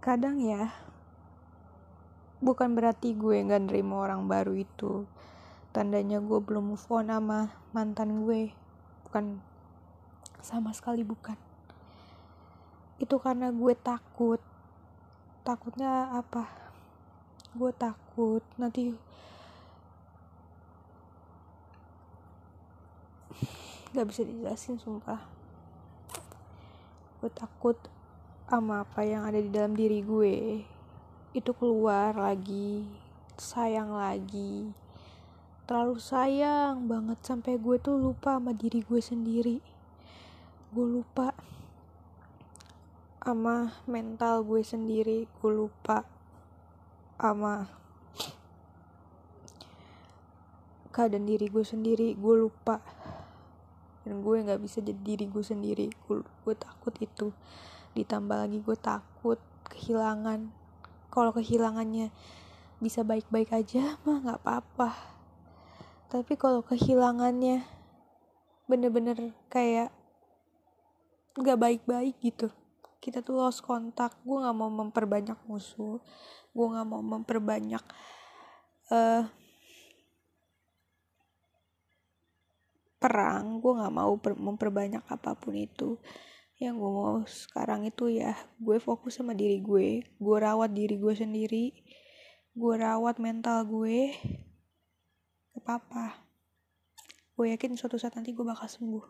kadang ya bukan berarti gue nggak nerima orang baru itu. Tandanya gue belum move on sama mantan gue. Bukan sama sekali bukan. Itu karena gue takut. Takutnya apa? Gue takut nanti gak bisa dijelasin sumpah. Gue takut sama apa yang ada di dalam diri gue. Itu keluar lagi sayang lagi. Terlalu sayang banget sampai gue tuh lupa sama diri gue sendiri. Gue lupa sama mental gue sendiri. Gue lupa sama keadaan diri gue sendiri. Gue lupa. Dan gue nggak bisa jadi diri gue sendiri. Gue, gue takut itu ditambah lagi gue takut kehilangan. Kalau kehilangannya bisa baik-baik aja mah nggak apa-apa. Tapi kalau kehilangannya bener-bener kayak nggak baik-baik gitu. Kita tuh lost kontak. Gue nggak mau memperbanyak musuh. Gue nggak mau memperbanyak uh, perang. Gue nggak mau memperbanyak apa pun itu yang gue mau sekarang itu ya gue fokus sama diri gue. Gue rawat diri gue sendiri. Gue rawat mental gue. Ke papa gue yakin suatu saat nanti gue bakal sembuh